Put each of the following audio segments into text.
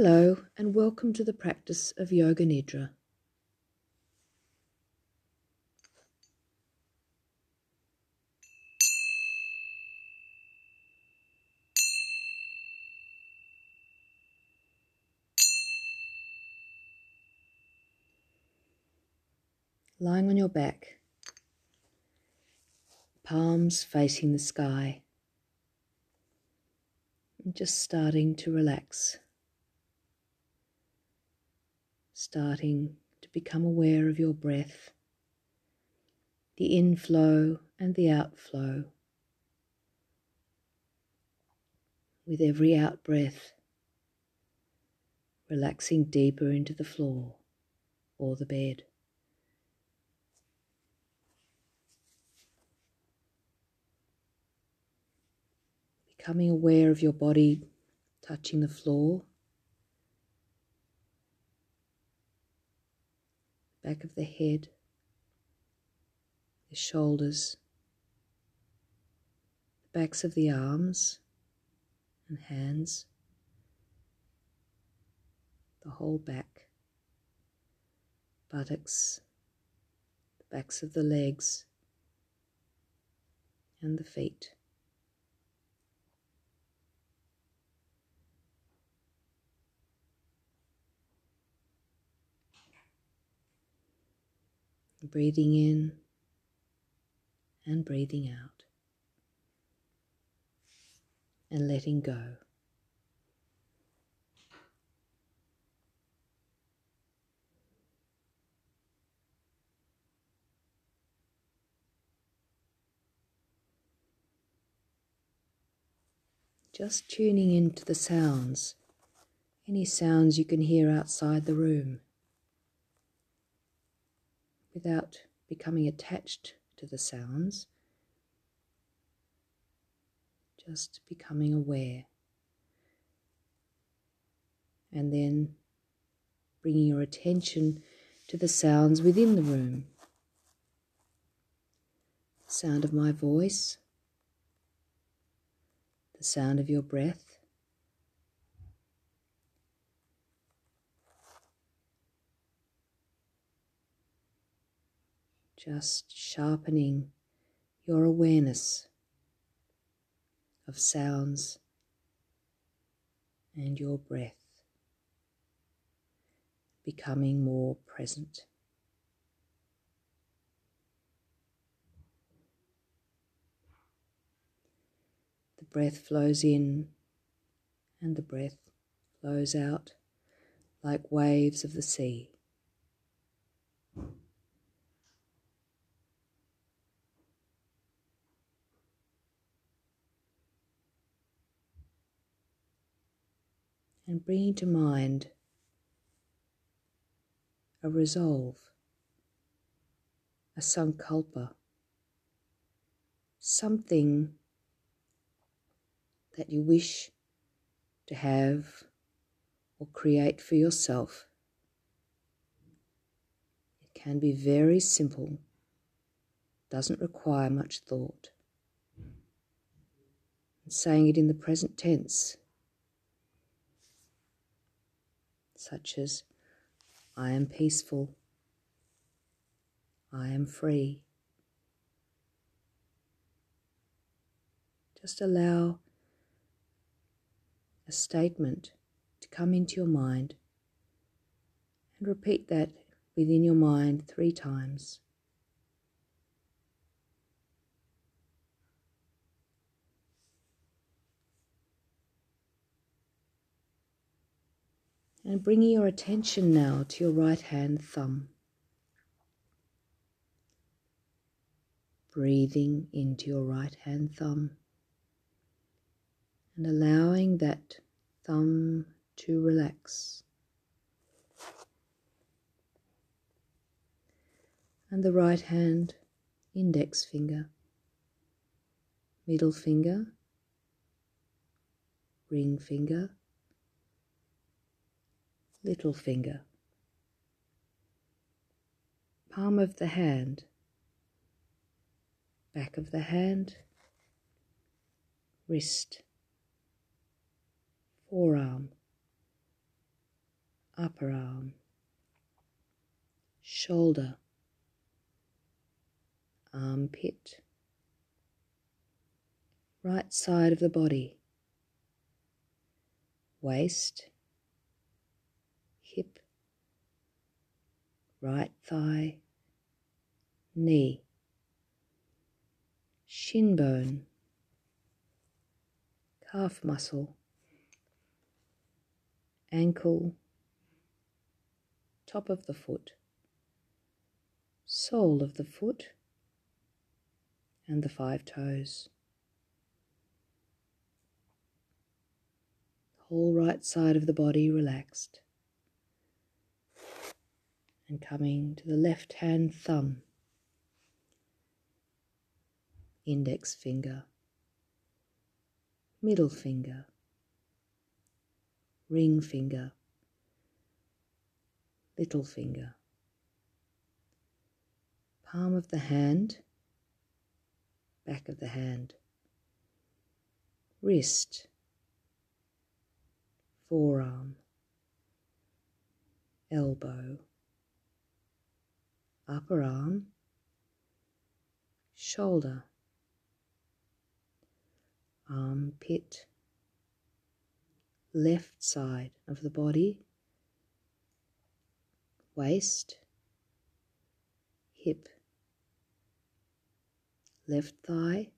Hello, and welcome to the practice of Yoga Nidra. Lying on your back, palms facing the sky, and just starting to relax starting to become aware of your breath, the inflow and the outflow. With every out breath, relaxing deeper into the floor or the bed. Becoming aware of your body touching the floor back of the head, the shoulders, the backs of the arms and hands, the whole back, buttocks, the backs of the legs, and the feet. Breathing in and breathing out, and letting go. Just tuning into the sounds, any sounds you can hear outside the room without becoming attached to the sounds, just becoming aware. And then bringing your attention to the sounds within the room. The sound of my voice, the sound of your breath, just sharpening your awareness of sounds and your breath, becoming more present. The breath flows in and the breath flows out like waves of the sea. And bringing to mind a resolve, a sankalpa, something that you wish to have or create for yourself. It can be very simple, doesn't require much thought. And saying it in the present tense such as I am peaceful, I am free. Just allow a statement to come into your mind and repeat that within your mind three times. And bringing your attention now to your right hand thumb. Breathing into your right hand thumb and allowing that thumb to relax. And the right hand index finger, middle finger, ring finger, little finger, palm of the hand, back of the hand, wrist, forearm, upper arm, shoulder, armpit, right side of the body, waist, hip, right thigh, knee, shin bone, calf muscle, ankle, top of the foot, sole of the foot, and the five toes. Whole right side of the body relaxed. And coming to the left hand thumb, index finger, middle finger, ring finger, little finger, palm of the hand, back of the hand, wrist, forearm, elbow, upper arm, shoulder, armpit, left side of the body, waist, hip, left thigh,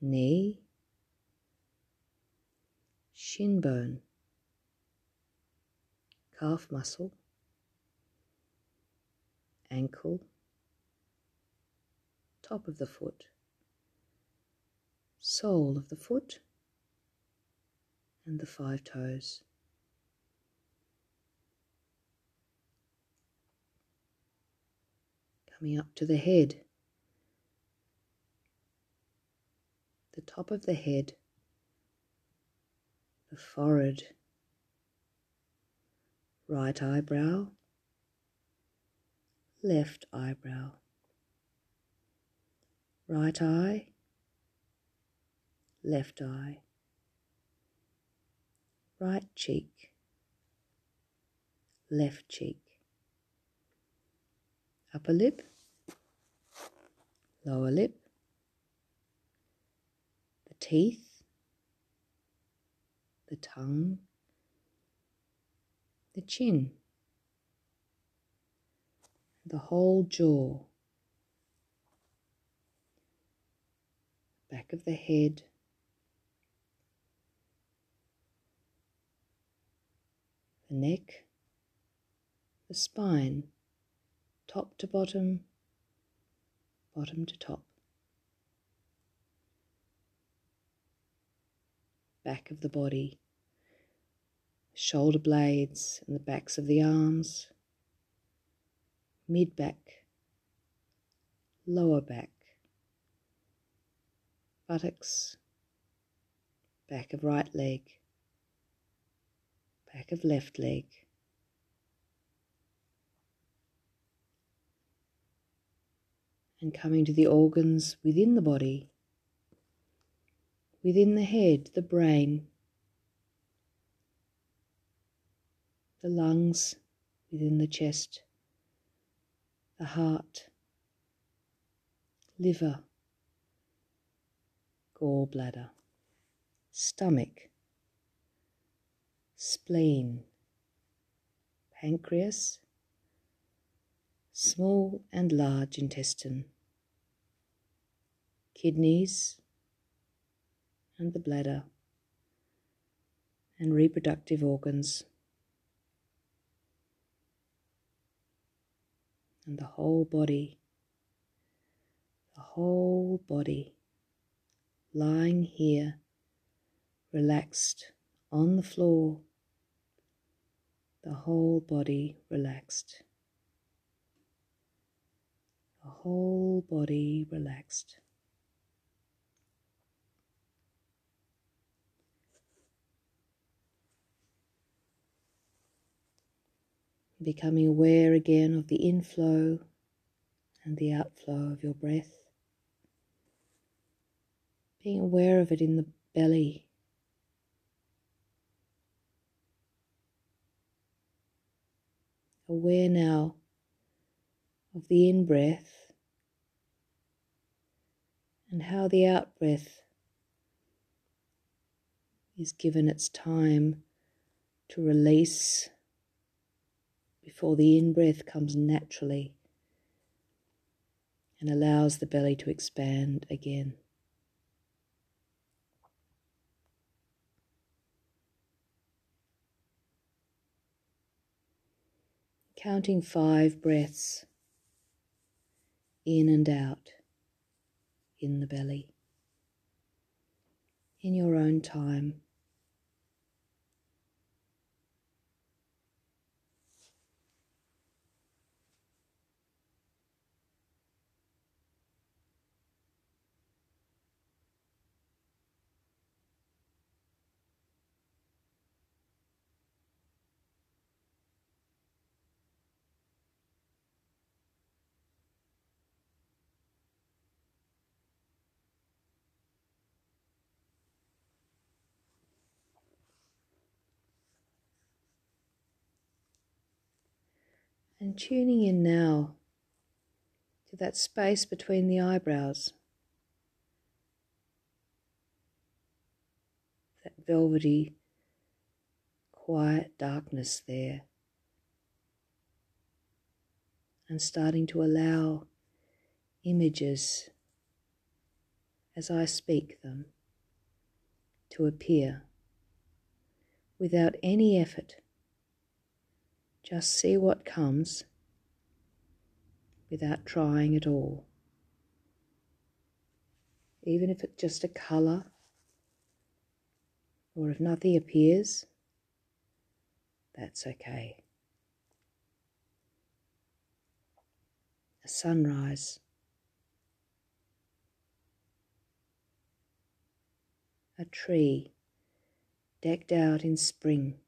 knee, shin bone, calf muscle, ankle, top of the foot, sole of the foot, and the five toes. Coming up to the head, the top of the head, the forehead, right eyebrow, left eyebrow, right eye, left eye, right cheek, left cheek, upper lip, lower lip, the teeth, the tongue, the chin, the whole jaw, back of the head, the neck, the spine, top to bottom, bottom to top. Back of the body, shoulder blades and the backs of the arms, mid back, lower back, buttocks, back of right leg, back of left leg. And coming to the organs within the body, within the head, the brain, the lungs within the chest, the heart, liver, gallbladder, stomach, spleen, pancreas, small and large intestine, kidneys, and the bladder, and reproductive organs, and the whole body, the whole body lying here, relaxed on the floor the whole body relaxed. The whole body relaxed. Becoming aware again of the inflow and the outflow of your breath. Being aware of it in the belly aware now of the in breath and how the out breath is given its time to release before the in breath comes naturally and allows the belly to expand again. Counting five breaths in and out in the belly in your own time. And tuning in now to that space between the eyebrows, that velvety, quiet darkness there, and starting to allow images as I speak them to appear without any effort. Just see what comes without trying at all. Even if it's just a colour, or if nothing appears, that's okay. A sunrise. A tree decked out in spring.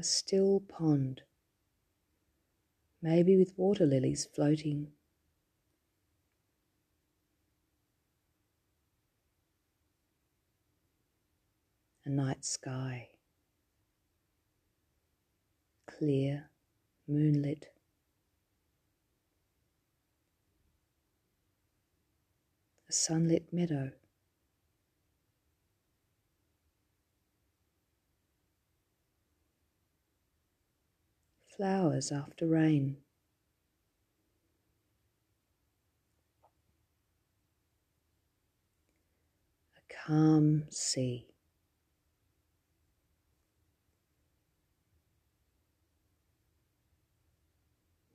A still pond, maybe with water lilies floating. A night sky, clear, moonlit. A sunlit meadow. Flowers after rain. A calm sea.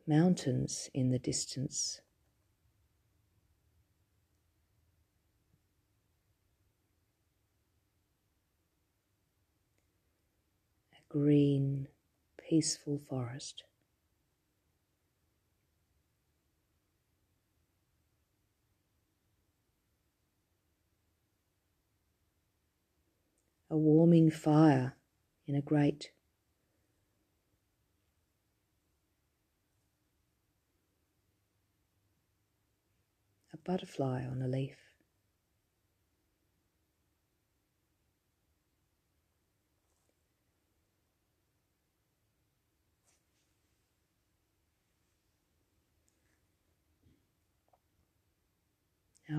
Mountains in the distance. A green peaceful forest. A warming fire in a grate. A butterfly on a leaf.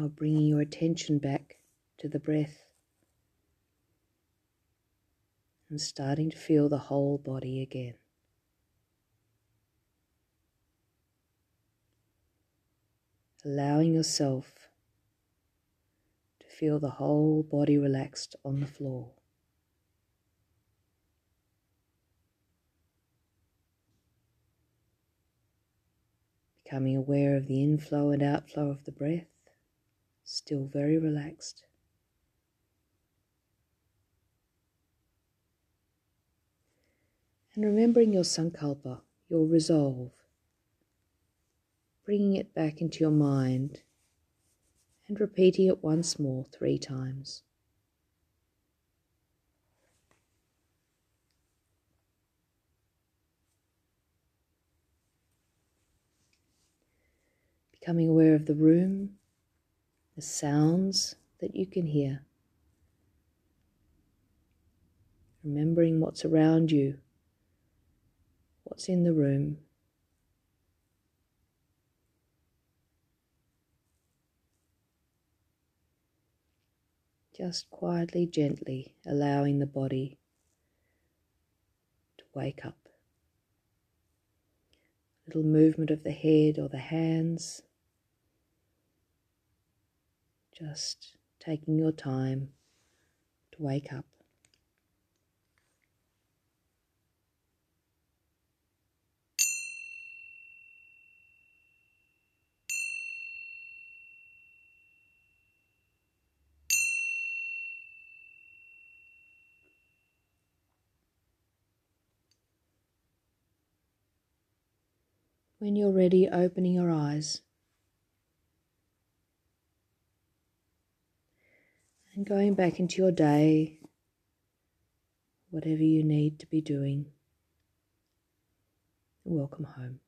Now bringing your attention back to the breath and starting to feel the whole body again. Allowing yourself to feel the whole body relaxed on the floor. Becoming aware of the inflow and outflow of the breath still very relaxed. And remembering your sankalpa, your resolve, bringing it back into your mind and repeating it once more three times. Becoming aware of the room the sounds that you can hear. Remembering what's around you, what's in the room. Just quietly, gently allowing the body to wake up. Little movement of the head or the hands. Just taking your time to wake up. When you're ready, opening your eyes and going back into your day, whatever you need to be doing. Welcome home.